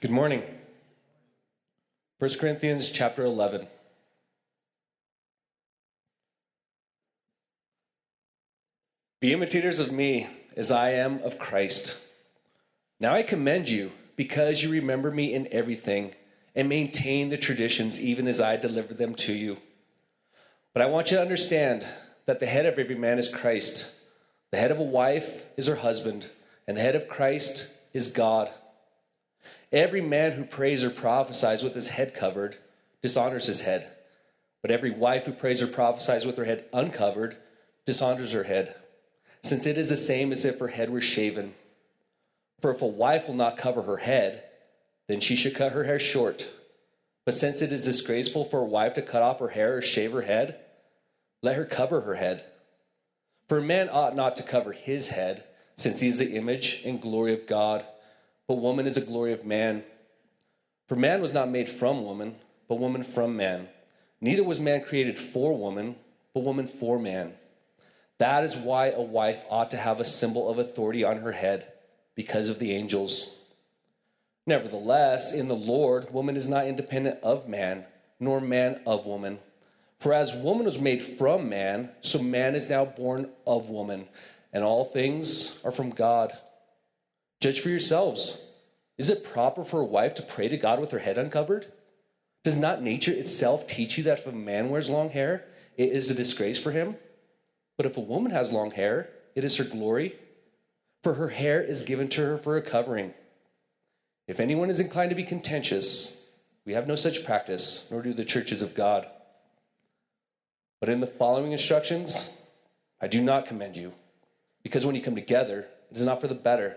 Good morning. 1 Corinthians chapter 11. Be imitators of me as I am of Christ. Now I commend you because you remember me in everything and maintain the traditions even as I delivered them to you. But I want you to understand that the head of every man is Christ. The head of a wife is her husband, and the head of Christ is God. Every man who prays or prophesies with his head covered dishonors his head. But every wife who prays or prophesies with her head uncovered dishonors her head, since it is the same as if her head were shaven. For if a wife will not cover her head, then she should cut her hair short. But since it is disgraceful for a wife to cut off her hair or shave her head, let her cover her head. For a man ought not to cover his head, since he is the image and glory of God, but woman is a glory of man. For man was not made from woman, but woman from man. Neither was man created for woman, but woman for man. That is why a wife ought to have a symbol of authority on her head, because of the angels. Nevertheless, in the Lord, woman is not independent of man, nor man of woman. For as woman was made from man, so man is now born of woman, and all things are from God. Judge for yourselves. Is it proper for a wife to pray to God with her head uncovered? Does not nature itself teach you that if a man wears long hair, it is a disgrace for him? But if a woman has long hair, it is her glory, for her hair is given to her for a covering. If anyone is inclined to be contentious, we have no such practice, nor do the churches of God. But in the following instructions, I do not commend you, because when you come together, it is not for the better,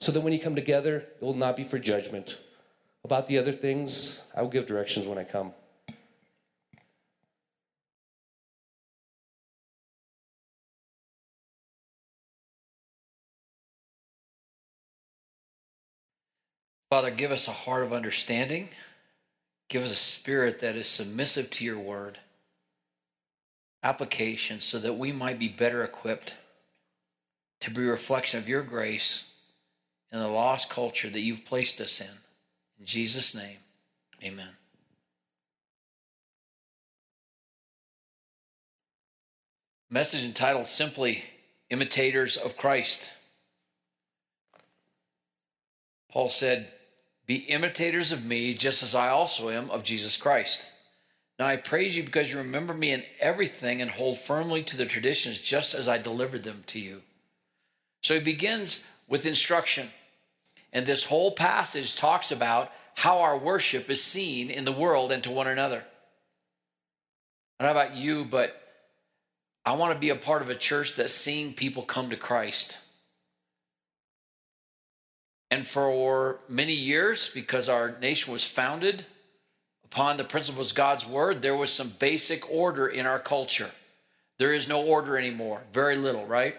so that when you come together, it will not be for judgment. About the other things, I will give directions when I come. Father, give us a heart of understanding. Give us a spirit that is submissive to your word. Application so that we might be better equipped to be a reflection of your grace in the lost culture that you've placed us in. In Jesus' name, amen. Message entitled simply Imitators of Christ. Paul said, be imitators of me, just as I also am of Jesus Christ. Now I praise you because you remember me in everything and hold firmly to the traditions just as I delivered them to you. So he begins with instruction. And this whole passage talks about how our worship is seen in the world and to one another. I don't know about you, but I want to be a part of a church that's seeing people come to Christ. And for many years, because our nation was founded upon the principles of God's word, there was some basic order in our culture. There is no order anymore, very little, right?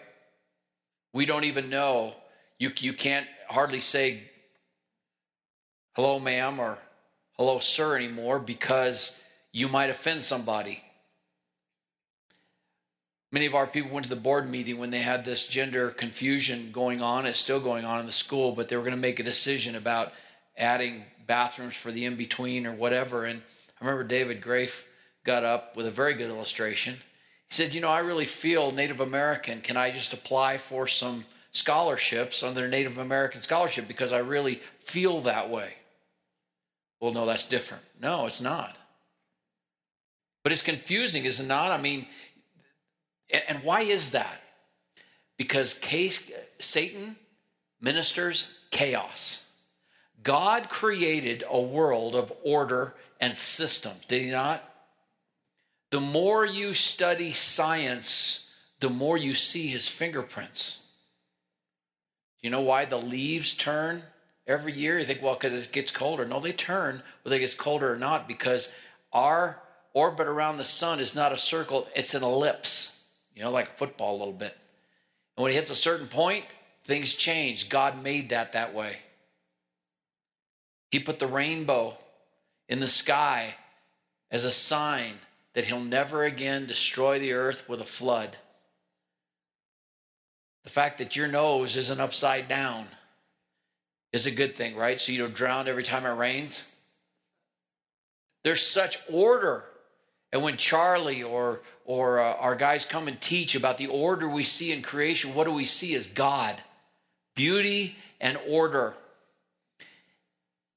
We don't even know. You, you can't hardly say hello, ma'am, or hello, sir anymore because you might offend somebody. Many of our people went to the board meeting when they had this gender confusion going on. It's still going on in the school, but they were going to make a decision about adding bathrooms for the in between or whatever. And I remember David Grafe got up with a very good illustration. He said, You know, I really feel Native American. Can I just apply for some scholarships on their Native American scholarship because I really feel that way? Well, no, that's different. No, it's not. But it's confusing, is it not? I mean, and why is that? Because Satan ministers chaos. God created a world of order and systems, did he not? The more you study science, the more you see his fingerprints. You know why the leaves turn every year? You think, well, because it gets colder. No, they turn whether it gets colder or not because our orbit around the sun is not a circle, it's an ellipse, you know, like football a little bit. And when it hits a certain point, things change. God made that that way. He put the rainbow in the sky as a sign that he'll never again destroy the earth with a flood. The fact that your nose isn't upside down is a good thing, right? So you don't drown every time it rains. There's such order. And when Charlie or, or uh, our guys come and teach about the order we see in creation, what do we see is God? Beauty and order.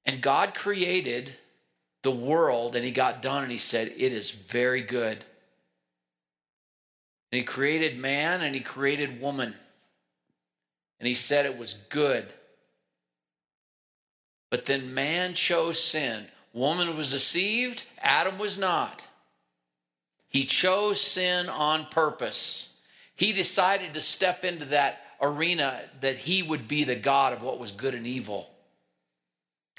And God created the world and he got done and he said, It is very good. And he created man and he created woman. And he said it was good. But then man chose sin. Woman was deceived, Adam was not. He chose sin on purpose. He decided to step into that arena that he would be the God of what was good and evil.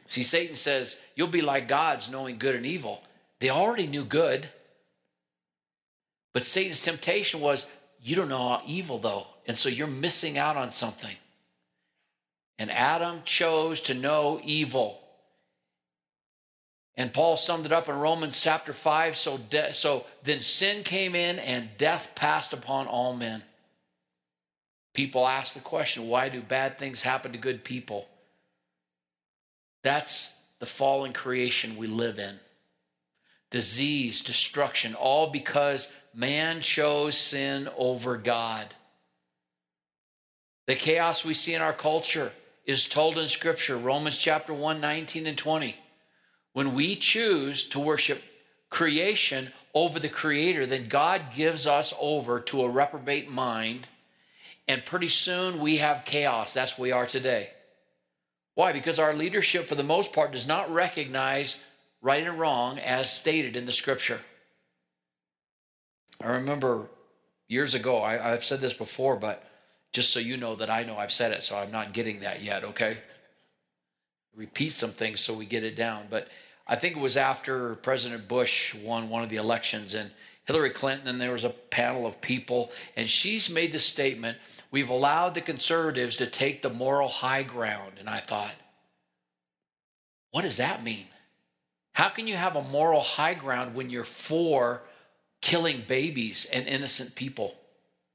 See, Satan says, You'll be like gods knowing good and evil. They already knew good. But Satan's temptation was, You don't know evil, though. And so you're missing out on something. And Adam chose to know evil. And Paul summed it up in Romans chapter 5 so, de- so then sin came in and death passed upon all men. People ask the question why do bad things happen to good people? That's the fallen creation we live in. Disease, destruction, all because man chose sin over God. The chaos we see in our culture is told in Scripture, Romans chapter 1, 19 and 20. When we choose to worship creation over the Creator, then God gives us over to a reprobate mind, and pretty soon we have chaos. That's where we are today. Why? Because our leadership, for the most part, does not recognize right and wrong as stated in the Scripture. I remember years ago, I, have said this before, but just so you know that I know I've said it, so I'm not getting that yet, okay? Repeat some things so we get it down. But I think it was after President Bush won one of the elections and Hillary Clinton, and there was a panel of people, and she's made the statement we've allowed the conservatives to take the moral high ground. And I thought, what does that mean? How can you have a moral high ground when you're for killing babies and innocent people?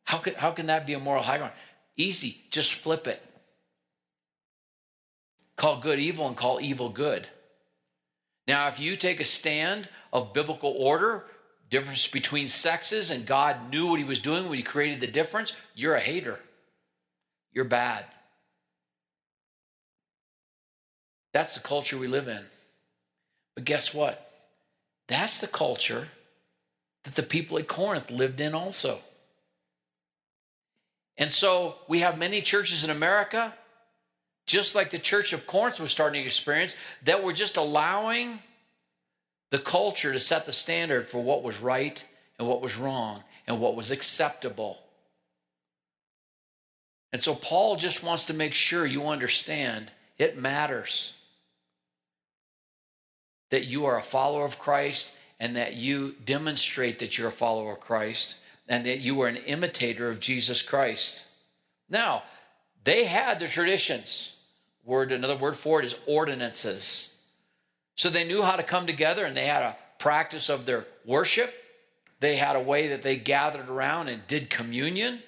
How can, how can that be a moral high ground? Easy, just flip it. Call good evil and call evil good. Now, if you take a stand of biblical order, difference between sexes, and God knew what He was doing when He created the difference, you're a hater. You're bad. That's the culture we live in. But guess what? That's the culture that the people at Corinth lived in also. And so we have many churches in America just like the church of Corinth was starting to experience, that were just allowing the culture to set the standard for what was right and what was wrong and what was acceptable. And so Paul just wants to make sure you understand it matters that you are a follower of Christ and that you demonstrate that you're a follower of Christ and that you were an imitator of Jesus Christ. Now, they had the traditions. Word another word for it is ordinances. So they knew how to come together and they had a practice of their worship. They had a way that they gathered around and did communion.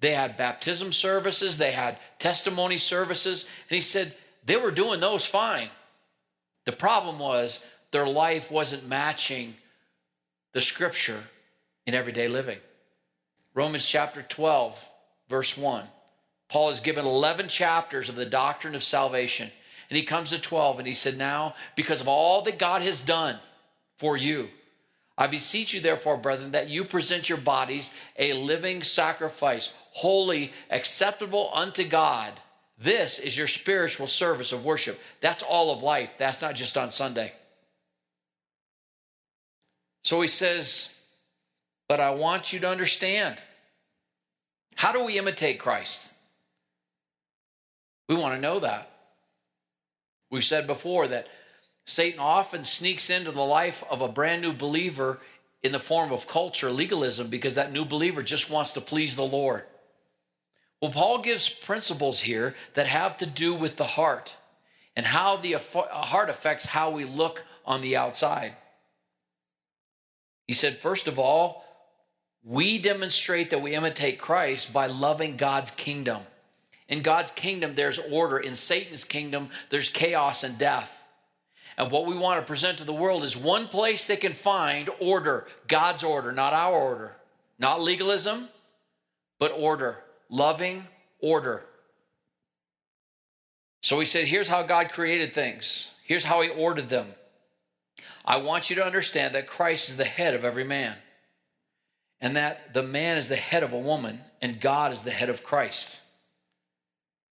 They had baptism services, they had testimony services, and he said they were doing those fine. The problem was their life wasn't matching the scripture in everyday living. Romans chapter 12, verse 1. Paul has given 11 chapters of the doctrine of salvation. And he comes to 12 and he said, Now, because of all that God has done for you, I beseech you, therefore, brethren, that you present your bodies a living sacrifice, holy, acceptable unto God. This is your spiritual service of worship. That's all of life. That's not just on Sunday. So he says, But I want you to understand how do we imitate Christ? We want to know that. We've said before that Satan often sneaks into the life of a brand new believer in the form of culture, legalism, because that new believer just wants to please the Lord. Well, Paul gives principles here that have to do with the heart and how the heart affects how we look on the outside. He said, first of all, we demonstrate that we imitate Christ by loving God's kingdom. In God's kingdom, there's order. In Satan's kingdom, there's chaos and death. And what we want to present to the world is one place they can find order God's order, not our order. Not legalism, but order. Loving order. So he said, here's how God created things, here's how he ordered them. I want you to understand that Christ is the head of every man, and that the man is the head of a woman, and God is the head of Christ.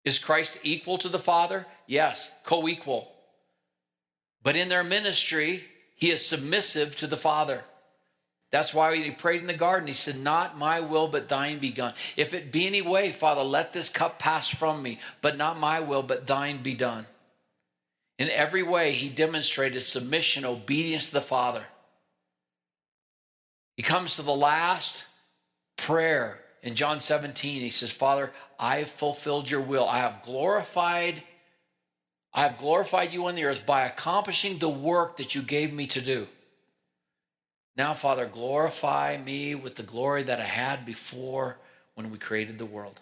Is Christ equal to the Father? Yes, co equal. But in their ministry, he is submissive to the Father. That's why he prayed in the garden. He said, Not my will, but thine be done. If it be any way, Father, let this cup pass from me, but not my will, but thine be done. In every way, he demonstrated submission, obedience to the Father. He comes to the last prayer in John 17. He says, Father, I have fulfilled your will. I have glorified I have glorified you on the earth by accomplishing the work that you gave me to do. Now, Father, glorify me with the glory that I had before when we created the world.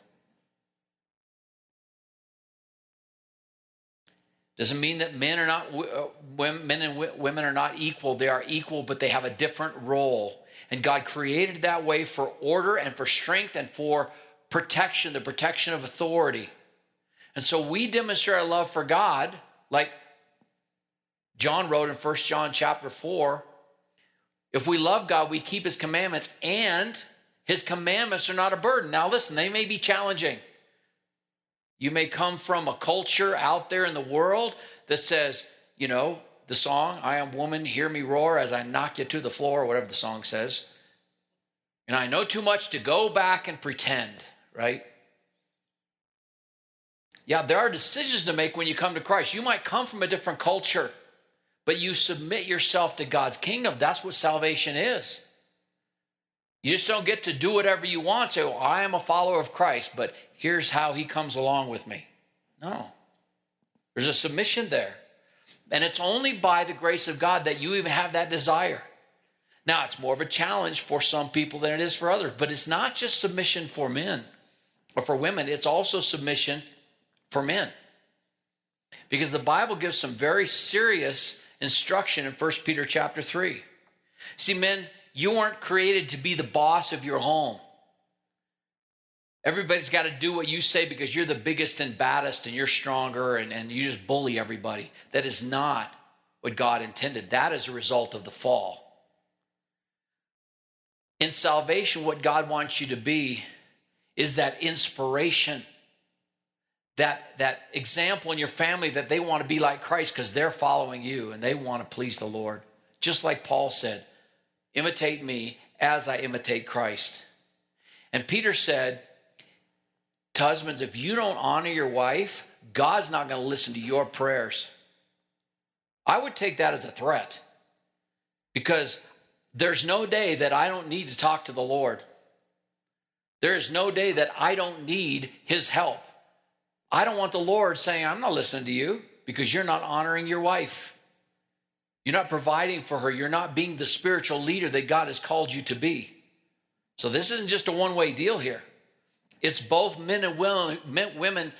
Doesn't mean that men are not uh, men and women are not equal. They are equal, but they have a different role. And God created that way for order and for strength and for protection, the protection of authority. And so we demonstrate our love for God, like John wrote in 1 John chapter 4. If we love God, we keep his commandments, and his commandments are not a burden. Now, listen, they may be challenging. You may come from a culture out there in the world that says, you know, the song, I am woman, hear me roar as I knock you to the floor, or whatever the song says. And I know too much to go back and pretend, right? Yeah, there are decisions to make when you come to Christ. You might come from a different culture, but you submit yourself to God's kingdom. That's what salvation is. You just don't get to do whatever you want. Say, well, I am a follower of Christ, but here's how he comes along with me. No. There's a submission there. And it's only by the grace of God that you even have that desire. Now, it's more of a challenge for some people than it is for others, but it's not just submission for men or for women, it's also submission for men. Because the Bible gives some very serious instruction in 1 Peter chapter 3. See, men, you weren't created to be the boss of your home. Everybody's got to do what you say because you're the biggest and baddest and you're stronger and, and you just bully everybody. That is not what God intended. That is a result of the fall. In salvation, what God wants you to be is that inspiration that, that example in your family that they want to be like Christ because they're following you and they want to please the Lord. Just like Paul said, imitate me as I imitate Christ. And Peter said to husbands, if you don't honor your wife, God's not going to listen to your prayers. I would take that as a threat because there's no day that I don't need to talk to the Lord. There is no day that I don't need his help. I don't want the Lord saying, I'm not listening to you because you're not honoring your wife. You're not providing for her. You're not being the spiritual leader that God has called you to be. So this isn't just a one way deal here. It's both men and women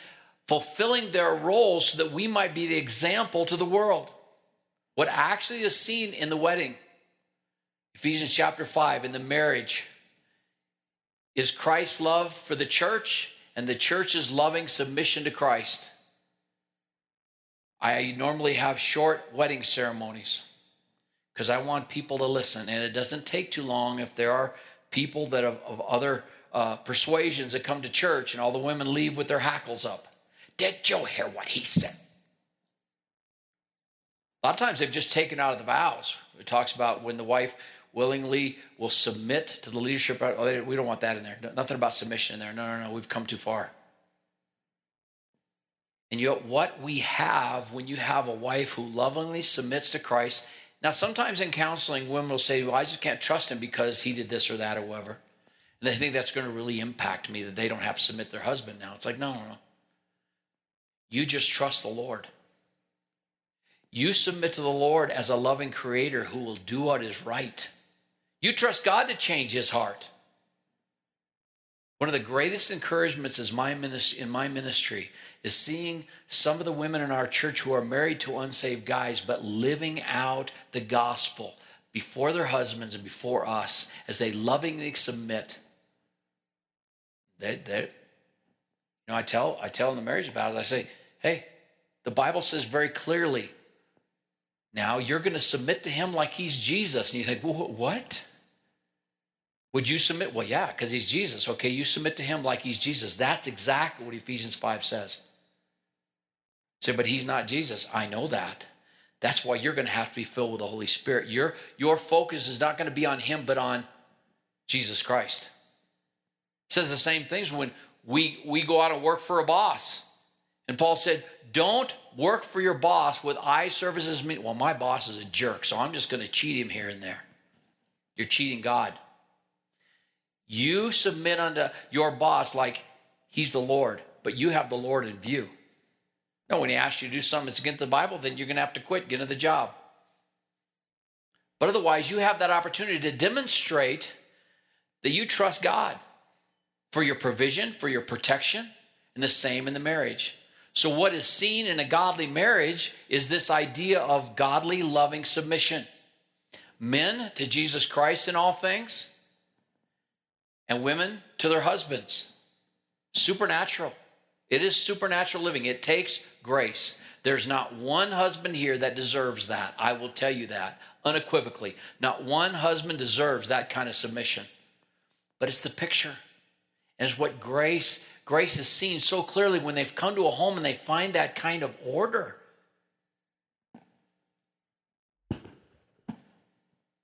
fulfilling their roles so that we might be the example to the world. What actually is seen in the wedding, Ephesians chapter 5, in the marriage, is Christ's love for the church and the church's loving submission to Christ. I normally have short wedding ceremonies because I want people to listen, and it doesn't take too long if there are people that of, of other uh, persuasions that come to church and all the women leave with their hackles up. Did you hear what he said? A lot of times they've just taken out of the vows. It talks about when the wife willingly will submit to the leadership. Oh, we don't want that in there. Nothing about submission in there. No, no, no. We've come too far. And yet, what we have when you have a wife who lovingly submits to Christ. Now, sometimes in counseling, women will say, Well, I just can't trust him because he did this or that or whatever. And they think that's going to really impact me that they don't have to submit their husband now. It's like, no, no, no. You just trust the Lord. You submit to the Lord as a loving creator who will do what is right. You trust God to change his heart. One of the greatest encouragements is my in my ministry is seeing some of the women in our church who are married to unsaved guys, but living out the gospel before their husbands and before us as they lovingly submit. They, they, you know, I tell I tell in the marriage vows, I say, hey, the Bible says very clearly, now you're going to submit to him like he's Jesus. And you think, well, what? Would you submit? Well, yeah, because he's Jesus. Okay, you submit to him like he's Jesus. That's exactly what Ephesians 5 says. Say, but he's not Jesus. I know that. That's why you're going to have to be filled with the Holy Spirit. Your, your focus is not going to be on him, but on Jesus Christ. Says the same things when we, we go out and work for a boss. And Paul said, Don't work for your boss with eye services. Well, my boss is a jerk, so I'm just going to cheat him here and there. You're cheating God. You submit unto your boss like he's the Lord, but you have the Lord in view. No, when he asks you to do something that's against the Bible, then you're going to have to quit, get into the job. But otherwise, you have that opportunity to demonstrate that you trust God for your provision, for your protection, and the same in the marriage. So, what is seen in a godly marriage is this idea of godly, loving submission. Men to Jesus Christ in all things, and women to their husbands. Supernatural. It is supernatural living. It takes grace. There's not one husband here that deserves that. I will tell you that unequivocally. Not one husband deserves that kind of submission. But it's the picture. It's what grace grace is seen so clearly when they've come to a home and they find that kind of order.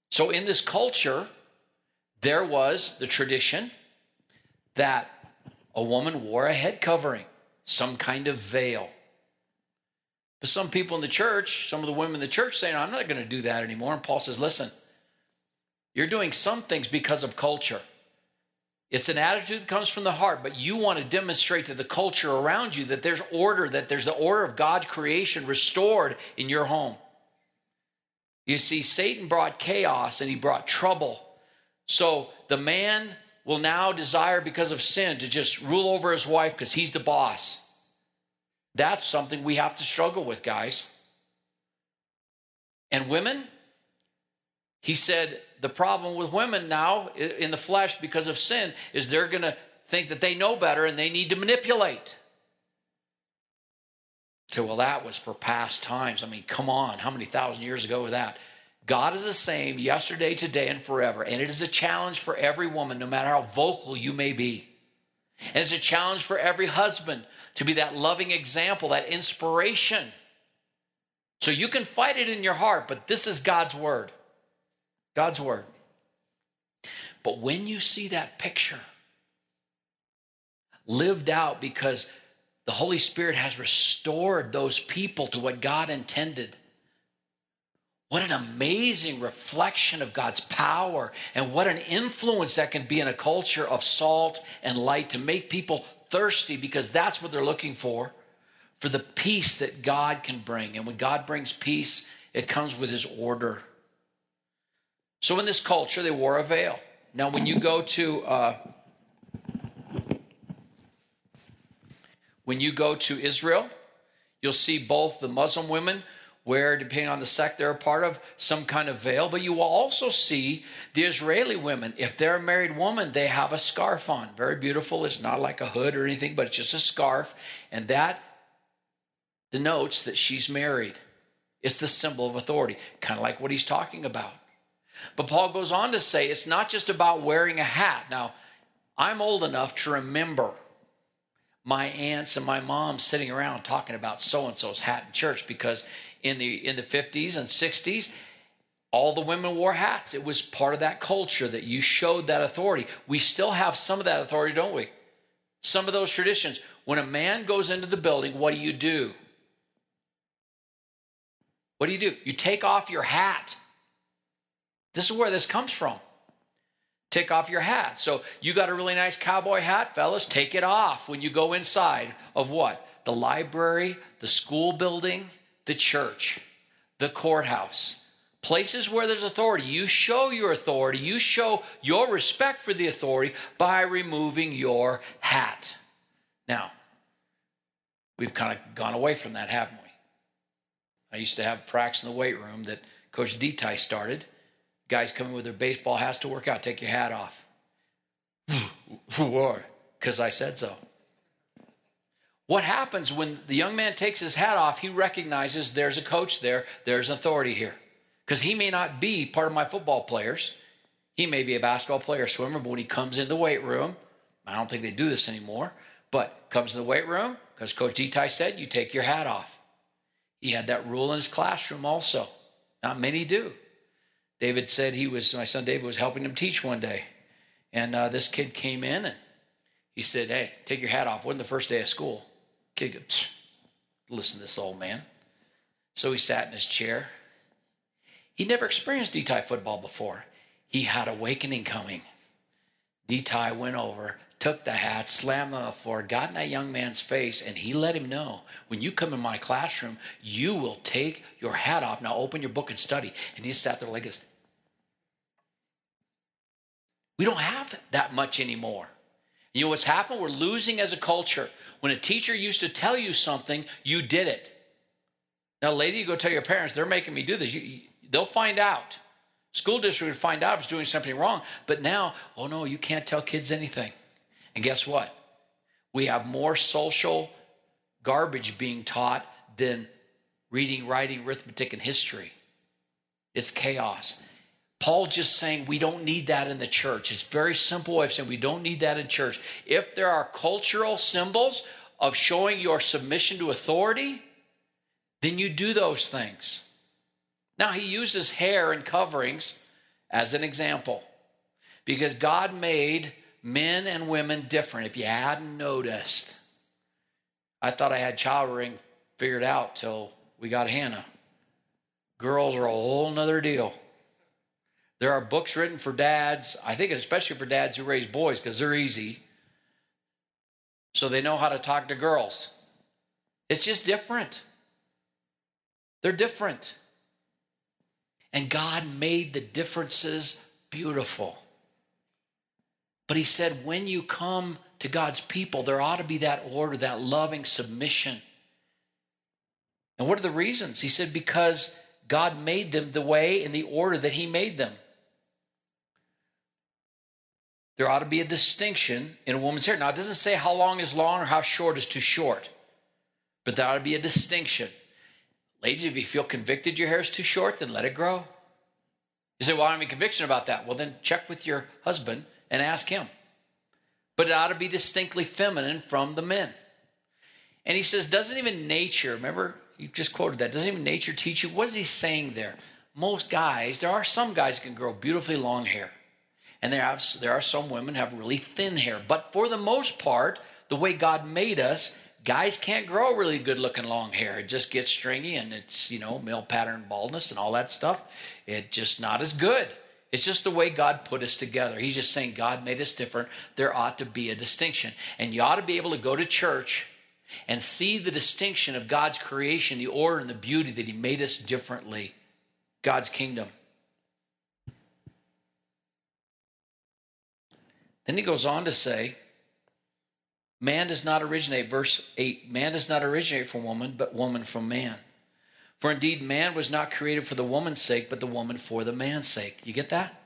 So in this culture, there was the tradition that a woman wore a head covering, some kind of veil. But some people in the church, some of the women in the church saying, I'm not going to do that anymore. And Paul says, listen, you're doing some things because of culture. It's an attitude that comes from the heart, but you want to demonstrate to the culture around you that there's order, that there's the order of God's creation restored in your home. You see, Satan brought chaos and he brought trouble so the man will now desire, because of sin, to just rule over his wife because he's the boss. That's something we have to struggle with, guys. And women, he said the problem with women now in the flesh because of sin is they're going to think that they know better and they need to manipulate. So, well, that was for past times. I mean, come on, how many thousand years ago was that? God is the same yesterday, today, and forever. And it is a challenge for every woman, no matter how vocal you may be. And it's a challenge for every husband to be that loving example, that inspiration. So you can fight it in your heart, but this is God's word. God's word. But when you see that picture lived out because the Holy Spirit has restored those people to what God intended. What an amazing reflection of God's power, and what an influence that can be in a culture of salt and light to make people thirsty because that's what they're looking for for the peace that God can bring. And when God brings peace, it comes with his order. So in this culture, they wore a veil. Now, when you go to uh, when you go to Israel, you'll see both the Muslim women wear, depending on the sect they're a part of, some kind of veil, but you will also see the Israeli women. If they're a married woman, they have a scarf on. Very beautiful. It's not like a hood or anything, but it's just a scarf. And that denotes that she's married. It's the symbol of authority, kind of like what he's talking about. But Paul goes on to say it's not just about wearing a hat. Now, I'm old enough to remember my aunts and my mom sitting around talking about so and so's hat in church because in the in the 50s and 60s all the women wore hats. It was part of that culture that you showed that authority. We still have some of that authority don't we? Some of those traditions. When a man goes into the building what do you do? What do you do? You take off your hat this is where this comes from. Take off your hat. So you got a really nice cowboy hat, fellas. Take it off when you go inside of what? The library, the school building, the church, the courthouse. Places where there's authority. You show your authority. You show your respect for the authority by removing your hat. Now, we've kind of gone away from that, haven't we? I used to have practice in the weight room that Coach Detai started Guys coming with their baseball hats to work out. Take your hat off. Because I said so. What happens when the young man takes his hat off? He recognizes there's a coach there, there's authority here. Because he may not be part of my football players. He may be a basketball player, swimmer, but when he comes into the weight room, I don't think they do this anymore, but comes in the weight room, because Coach Detai said, you take your hat off. He had that rule in his classroom also. Not many do. David said he was, my son David was helping him teach one day. And uh, this kid came in and he said, Hey, take your hat off. Wasn't the first day of school. Kid goes, Listen to this old man. So he sat in his chair. He never experienced D-Ty football before. He had awakening coming. D-Ty went over, took the hat, slammed on the floor, got in that young man's face, and he let him know when you come in my classroom, you will take your hat off. Now open your book and study. And he sat there like this. We don't have that much anymore. You know what's happened? We're losing as a culture. When a teacher used to tell you something, you did it. Now, lady, you go tell your parents, they're making me do this. You, they'll find out. School district would find out if it's doing something wrong. But now, oh no, you can't tell kids anything. And guess what? We have more social garbage being taught than reading, writing, arithmetic, and history. It's chaos. Paul just saying we don't need that in the church. It's very simple way of saying we don't need that in church. If there are cultural symbols of showing your submission to authority, then you do those things. Now he uses hair and coverings as an example because God made men and women different. If you hadn't noticed, I thought I had child rearing figured out till we got Hannah. Girls are a whole nother deal. There are books written for dads, I think especially for dads who raise boys because they're easy. So they know how to talk to girls. It's just different. They're different. And God made the differences beautiful. But He said, when you come to God's people, there ought to be that order, that loving submission. And what are the reasons? He said, because God made them the way and the order that He made them. There ought to be a distinction in a woman's hair. Now, it doesn't say how long is long or how short is too short, but there ought to be a distinction. Ladies, if you feel convicted your hair is too short, then let it grow. You say, Well, I don't have any conviction about that. Well, then check with your husband and ask him. but it ought to be distinctly feminine from the men. And he says, doesn't even nature, remember, you just quoted that, doesn't even nature teach you? What is he saying there? Most guys, there are some guys can grow beautifully long hair. And there, have, there are some women have really thin hair. But for the most part, the way God made us, guys can't grow really good looking long hair. It just gets stringy and it's, you know, male pattern baldness and all that stuff. It's just not as good. It's just the way God put us together. He's just saying God made us different. There ought to be a distinction. And you ought to be able to go to church and see the distinction of God's creation, the order and the beauty that He made us differently. God's kingdom. Then he goes on to say, Man does not originate, verse 8, man does not originate from woman, but woman from man. For indeed, man was not created for the woman's sake, but the woman for the man's sake. You get that?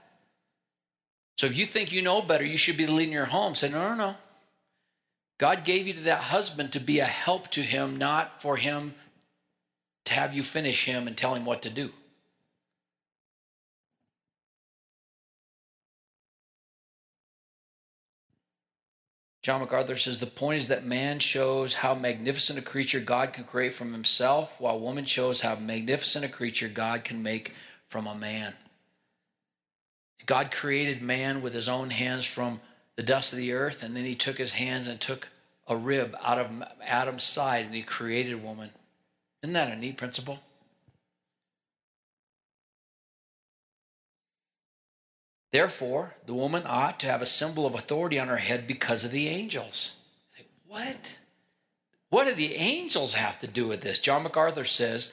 So if you think you know better, you should be leading your home. Say, no, no, no. God gave you to that husband to be a help to him, not for him to have you finish him and tell him what to do. John MacArthur says the point is that man shows how magnificent a creature God can create from himself, while woman shows how magnificent a creature God can make from a man. God created man with his own hands from the dust of the earth, and then he took his hands and took a rib out of Adam's side and he created woman. Isn't that a neat principle? Therefore, the woman ought to have a symbol of authority on her head because of the angels. What? What do the angels have to do with this? John MacArthur says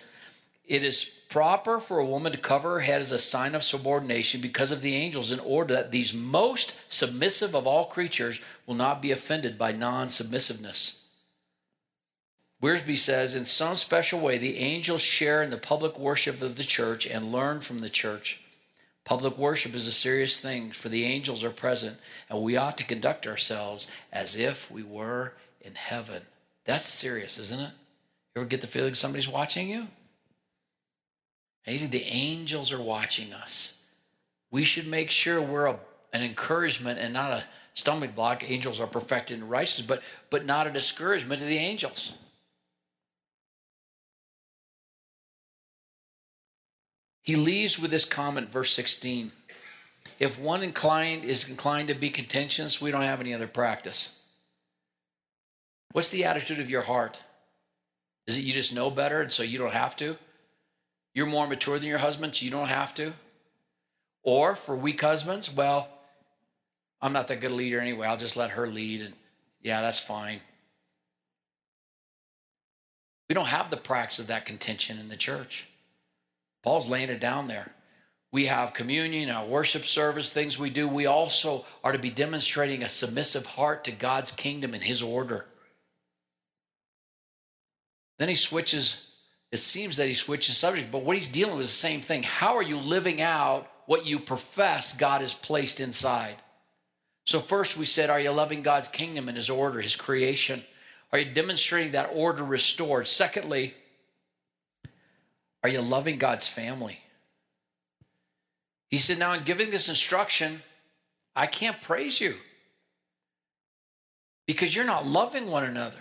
it is proper for a woman to cover her head as a sign of subordination because of the angels, in order that these most submissive of all creatures will not be offended by non submissiveness. Wiersbe says, in some special way, the angels share in the public worship of the church and learn from the church. Public worship is a serious thing, for the angels are present, and we ought to conduct ourselves as if we were in heaven. That's serious, isn't it? You ever get the feeling somebody's watching you? The angels are watching us. We should make sure we're a, an encouragement and not a stomach block. Angels are perfected in righteousness, but, but not a discouragement to the angels. He leaves with this comment, verse 16. If one inclined is inclined to be contentious, we don't have any other practice. What's the attitude of your heart? Is it you just know better and so you don't have to? You're more mature than your husband, so you don't have to? Or for weak husbands, well, I'm not that good a leader anyway. I'll just let her lead and yeah, that's fine. We don't have the practice of that contention in the church. Paul's laying it down there. We have communion, our worship service, things we do. We also are to be demonstrating a submissive heart to God's kingdom and his order. Then he switches, it seems that he switches subject, but what he's dealing with is the same thing. How are you living out what you profess God has placed inside? So, first we said, Are you loving God's kingdom and his order, his creation? Are you demonstrating that order restored? Secondly, are you loving God's family? He said, Now, in giving this instruction, I can't praise you because you're not loving one another.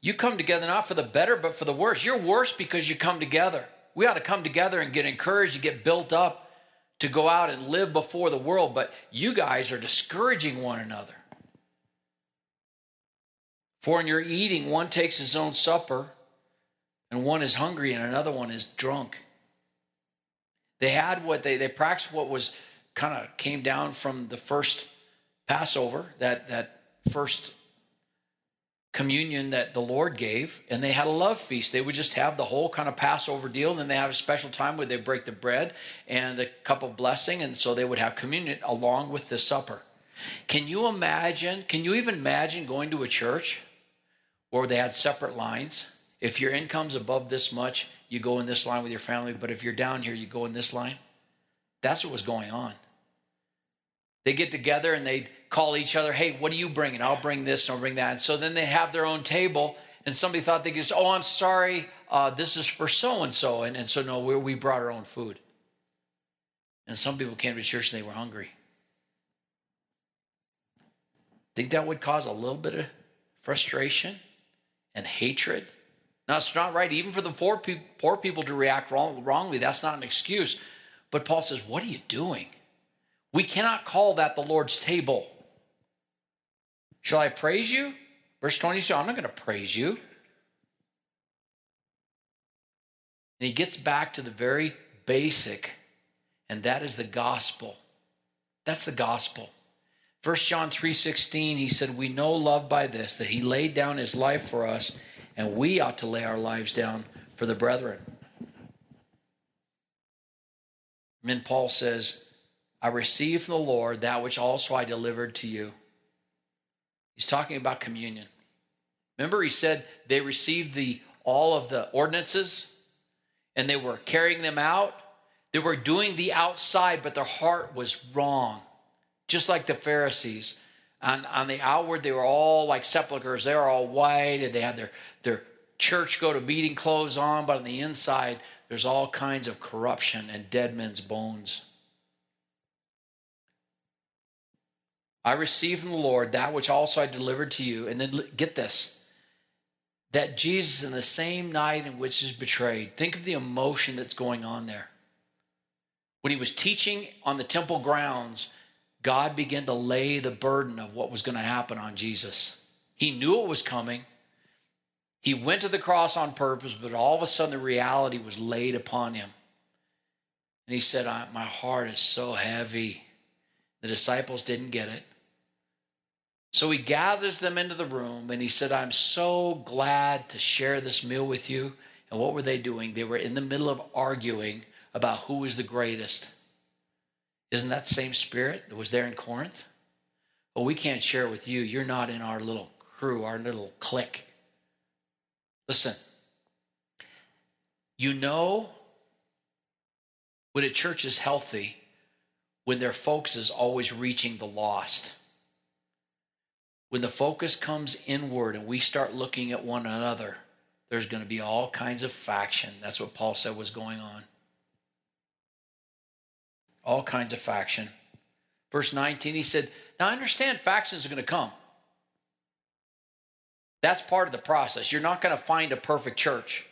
You come together not for the better, but for the worse. You're worse because you come together. We ought to come together and get encouraged and get built up to go out and live before the world, but you guys are discouraging one another. For in your eating, one takes his own supper and one is hungry and another one is drunk. They had what they they practiced what was kind of came down from the first Passover, that that first communion that the Lord gave, and they had a love feast. They would just have the whole kind of Passover deal, and then they have a special time where they break the bread and the cup of blessing, and so they would have communion along with the supper. Can you imagine? Can you even imagine going to a church where they had separate lines? If your income's above this much, you go in this line with your family, but if you're down here, you go in this line. That's what was going on. They get together and they'd call each other, hey, what are you bringing? I'll bring this and I'll bring that. And so then they have their own table, and somebody thought they could just, oh, I'm sorry, uh, this is for so and so. And so, no, we, we brought our own food. And some people came to church and they were hungry. Think that would cause a little bit of frustration and hatred? Now, it's not right, even for the poor, pe- poor people to react wrong, wrongly. That's not an excuse. But Paul says, What are you doing? We cannot call that the Lord's table. Shall I praise you? Verse 22 I'm not going to praise you. And he gets back to the very basic, and that is the gospel. That's the gospel. 1 John 3:16 he said we know love by this that he laid down his life for us and we ought to lay our lives down for the brethren. And then Paul says, I received from the Lord that which also I delivered to you. He's talking about communion. Remember, he said they received the all of the ordinances and they were carrying them out. They were doing the outside, but their heart was wrong, just like the Pharisees on, on the outward, they were all like sepulchres. They were all white and they had their, their church go to meeting clothes on, but on the inside, there's all kinds of corruption and dead men's bones. I received from the Lord that which also I delivered to you. And then get this that Jesus, in the same night in which he was betrayed, think of the emotion that's going on there. When he was teaching on the temple grounds, God began to lay the burden of what was going to happen on Jesus. He knew it was coming. He went to the cross on purpose, but all of a sudden the reality was laid upon him. And he said, My heart is so heavy. The disciples didn't get it. So he gathers them into the room and he said, I'm so glad to share this meal with you. And what were they doing? They were in the middle of arguing about who was the greatest. Isn't that same spirit that was there in Corinth? Well, we can't share it with you. You're not in our little crew, our little clique. Listen, you know when a church is healthy when their focus is always reaching the lost. When the focus comes inward and we start looking at one another, there's going to be all kinds of faction. That's what Paul said was going on all kinds of faction. Verse 19, he said, Now I understand factions are going to come. That's part of the process. You're not going to find a perfect church.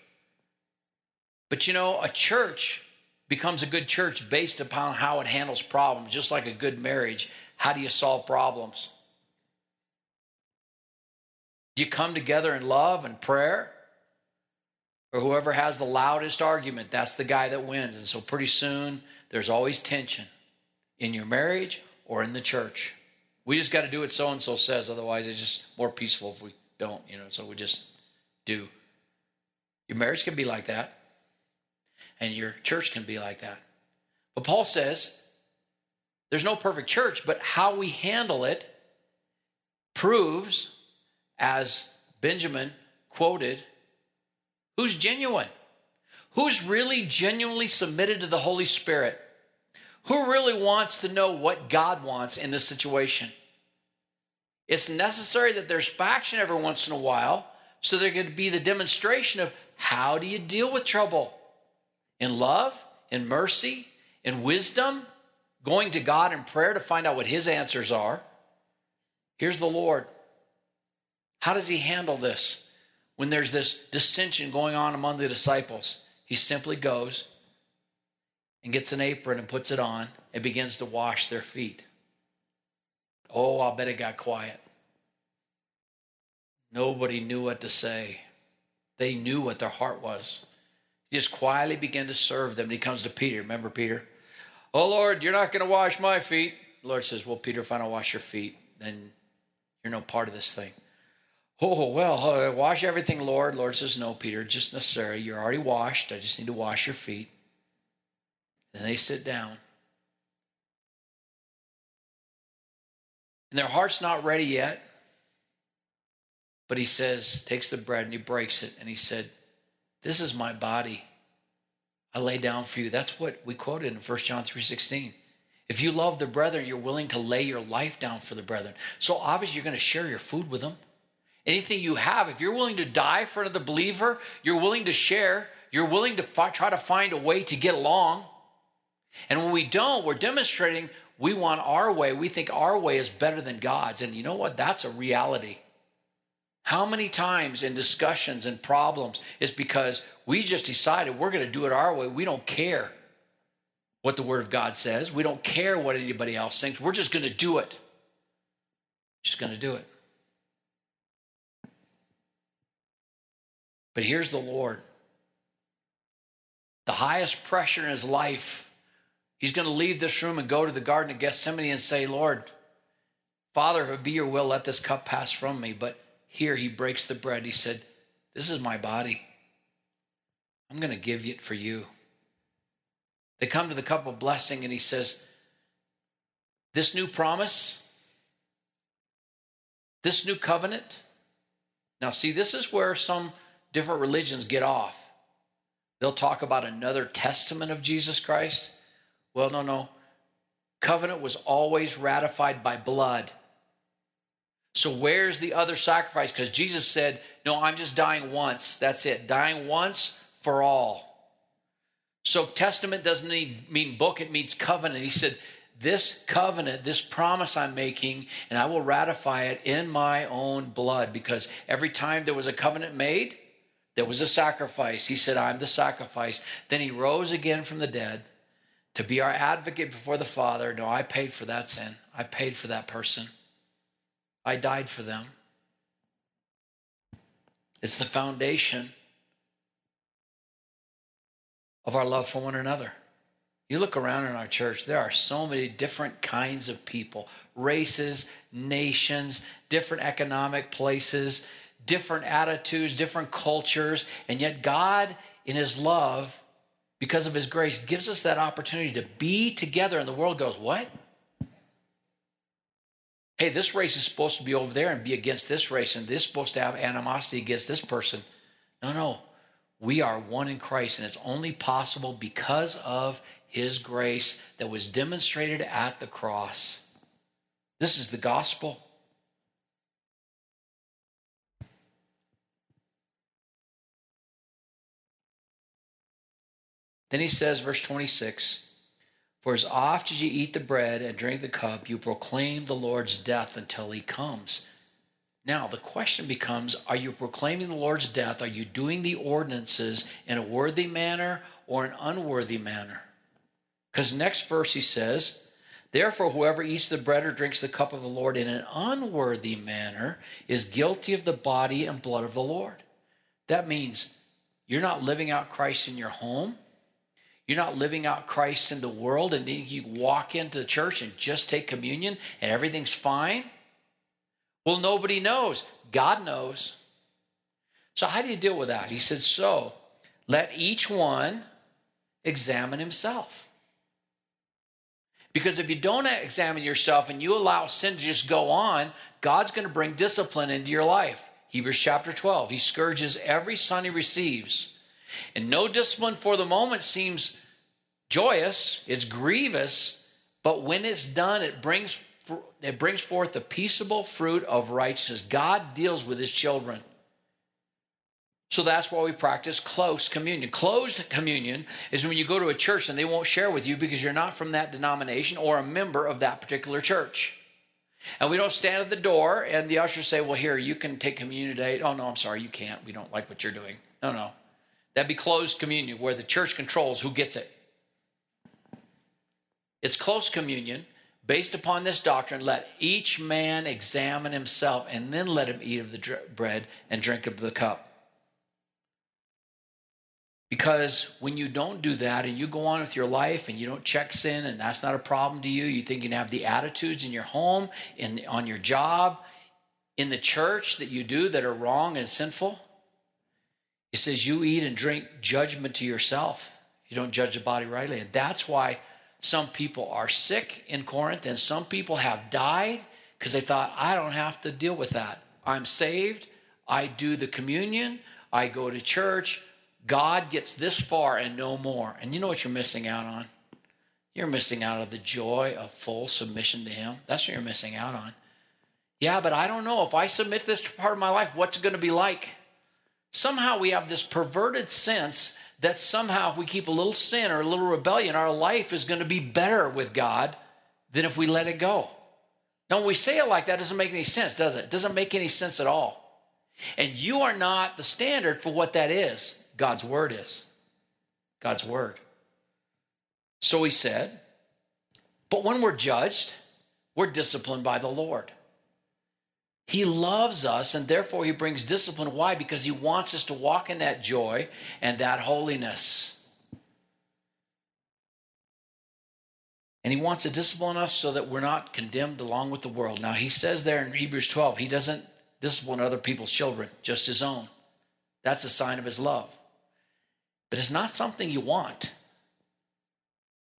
But you know, a church becomes a good church based upon how it handles problems, just like a good marriage. How do you solve problems? Do you come together in love and prayer? Or whoever has the loudest argument, that's the guy that wins. And so pretty soon, there's always tension in your marriage or in the church. We just got to do what so and so says, otherwise, it's just more peaceful if we don't, you know, so we just do. Your marriage can be like that, and your church can be like that. But Paul says there's no perfect church, but how we handle it proves, as Benjamin quoted, who's genuine. Who's really genuinely submitted to the Holy Spirit? Who really wants to know what God wants in this situation? It's necessary that there's faction every once in a while, so there could be the demonstration of how do you deal with trouble? In love, in mercy, in wisdom, going to God in prayer to find out what His answers are. Here's the Lord. How does He handle this when there's this dissension going on among the disciples? He simply goes and gets an apron and puts it on and begins to wash their feet. Oh, I'll bet it got quiet. Nobody knew what to say. They knew what their heart was. He just quietly began to serve them. And he comes to Peter. Remember Peter? Oh, Lord, you're not going to wash my feet. The Lord says, Well, Peter, if I don't wash your feet, then you're no part of this thing. Oh, well, uh, wash everything, Lord. Lord says, No, Peter, just necessary. You're already washed. I just need to wash your feet. And they sit down. And their heart's not ready yet. But he says, takes the bread and he breaks it. And he said, This is my body. I lay down for you. That's what we quoted in 1 John 3.16. If you love the brethren, you're willing to lay your life down for the brethren. So obviously you're going to share your food with them anything you have, if you're willing to die for another believer, you're willing to share, you're willing to fi- try to find a way to get along. And when we don't, we're demonstrating we want our way. We think our way is better than God's. And you know what? That's a reality. How many times in discussions and problems is because we just decided we're going to do it our way. We don't care what the Word of God says. We don't care what anybody else thinks. We're just going to do it. Just going to do it. But here's the Lord. The highest pressure in his life, he's going to leave this room and go to the Garden of Gethsemane and say, Lord, Father, if it be your will, let this cup pass from me. But here he breaks the bread. He said, This is my body. I'm going to give it for you. They come to the cup of blessing, and he says, This new promise, this new covenant. Now, see, this is where some different religions get off. They'll talk about another testament of Jesus Christ. Well, no, no. Covenant was always ratified by blood. So where's the other sacrifice? Because Jesus said, No, I'm just dying once. That's it. Dying once for all. So testament doesn't mean book, it means covenant. He said, This covenant, this promise I'm making, and I will ratify it in my own blood. Because every time there was a covenant made, there was a sacrifice. He said, I'm the sacrifice. Then he rose again from the dead to be our advocate before the Father. No, I paid for that sin. I paid for that person. I died for them. It's the foundation of our love for one another. You look around in our church, there are so many different kinds of people, races, nations, different economic places, different attitudes, different cultures, and yet God, in His love, because of His grace, gives us that opportunity to be together, and the world goes, What? hey, this race is supposed to be over there and be against this race, and this is supposed to have animosity against this person. No, no. We are one in Christ, and it's only possible because of his grace that was demonstrated at the cross. This is the gospel. Then he says, verse 26 for as oft as ye eat the bread and drink the cup, you proclaim the Lord's death until he comes. Now, the question becomes are you proclaiming the Lord's death? Are you doing the ordinances in a worthy manner or an unworthy manner? Because next verse he says, Therefore, whoever eats the bread or drinks the cup of the Lord in an unworthy manner is guilty of the body and blood of the Lord. That means you're not living out Christ in your home. You're not living out Christ in the world, and then you walk into the church and just take communion and everything's fine. Well, nobody knows. God knows. So, how do you deal with that? He said, So let each one examine himself. Because if you don't examine yourself and you allow sin to just go on, God's going to bring discipline into your life. Hebrews chapter 12. He scourges every son he receives. And no discipline for the moment seems joyous, it's grievous, but when it's done, it brings it brings forth the peaceable fruit of righteousness. God deals with his children. So that's why we practice close communion. Closed communion is when you go to a church and they won't share with you because you're not from that denomination or a member of that particular church. And we don't stand at the door and the ushers say, Well, here, you can take communion today. Oh, no, I'm sorry, you can't. We don't like what you're doing. No, no. That'd be closed communion where the church controls who gets it. It's close communion based upon this doctrine. Let each man examine himself and then let him eat of the bread and drink of the cup. Because when you don't do that and you go on with your life and you don't check sin and that's not a problem to you, you think you have the attitudes in your home, in on your job, in the church that you do that are wrong and sinful, he says, You eat and drink judgment to yourself. You don't judge the body rightly. And that's why some people are sick in Corinth and some people have died because they thought, I don't have to deal with that. I'm saved. I do the communion. I go to church. God gets this far and no more. And you know what you're missing out on? You're missing out on the joy of full submission to Him. That's what you're missing out on. Yeah, but I don't know. If I submit this part of my life, what's it going to be like? Somehow we have this perverted sense that somehow if we keep a little sin or a little rebellion, our life is going to be better with God than if we let it go. Now, when we say it like that, doesn't make any sense, does it? it doesn't make any sense at all. And you are not the standard for what that is. God's word is. God's word. So he said, but when we're judged, we're disciplined by the Lord. He loves us and therefore he brings discipline. Why? Because he wants us to walk in that joy and that holiness. And he wants to discipline us so that we're not condemned along with the world. Now, he says there in Hebrews 12, he doesn't discipline other people's children, just his own. That's a sign of his love. But it's not something you want.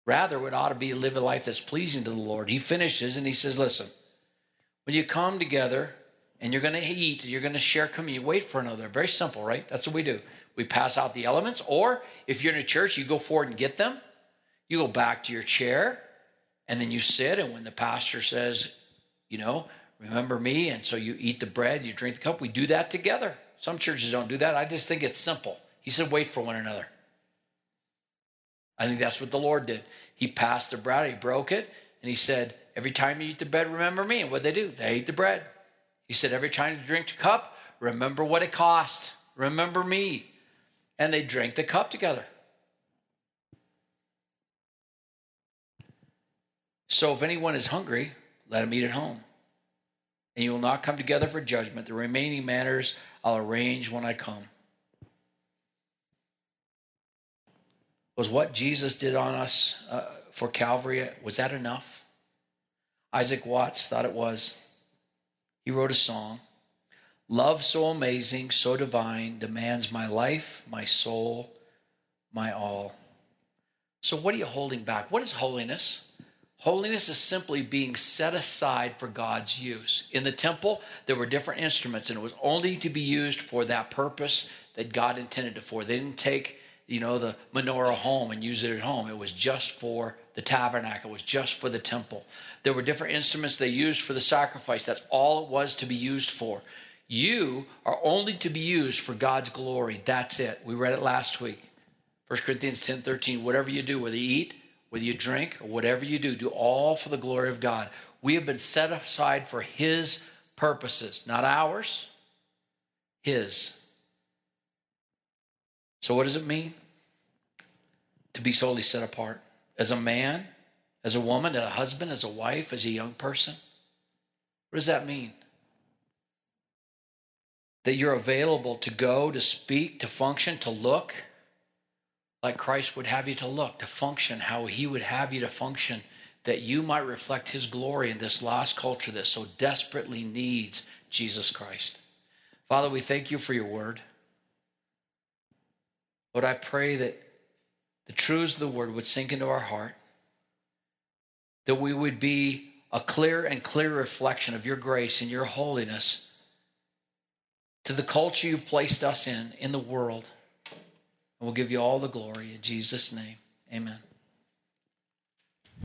Rather, it ought to be live a life that's pleasing to the Lord. He finishes and he says, Listen, when you come together and you're going to eat, you're going to share communion, wait for another. Very simple, right? That's what we do. We pass out the elements, or if you're in a church, you go forward and get them. You go back to your chair and then you sit, and when the pastor says, you know, remember me, and so you eat the bread, you drink the cup, we do that together. Some churches don't do that. I just think it's simple. He said, wait for one another. I think that's what the Lord did. He passed the bread, he broke it, and he said, Every time you eat the bread, remember me. And what they do? They ate the bread. He said, Every time you drink the cup, remember what it cost. Remember me. And they drank the cup together. So if anyone is hungry, let him eat at home. And you will not come together for judgment. The remaining matters I'll arrange when I come. Was what Jesus did on us uh, for Calvary, was that enough? Isaac Watts thought it was. He wrote a song Love so amazing, so divine, demands my life, my soul, my all. So, what are you holding back? What is holiness? Holiness is simply being set aside for God's use. In the temple, there were different instruments, and it was only to be used for that purpose that God intended it for. They didn't take, you know, the menorah home and use it at home. It was just for the tabernacle, was just for the temple. There were different instruments they used for the sacrifice. That's all it was to be used for. You are only to be used for God's glory. That's it. We read it last week. 1 Corinthians 10 13. Whatever you do, whether you eat, whether you drink or whatever you do, do all for the glory of God. We have been set aside for His purposes, not ours, His. So, what does it mean to be solely set apart? As a man, as a woman, as a husband, as a wife, as a young person? What does that mean? That you're available to go, to speak, to function, to look like Christ would have you to look, to function how he would have you to function, that you might reflect his glory in this lost culture that so desperately needs Jesus Christ. Father, we thank you for your word. Lord, I pray that the truths of the word would sink into our heart, that we would be a clear and clear reflection of your grace and your holiness to the culture you've placed us in, in the world. And we'll give you all the glory in Jesus' name. Amen.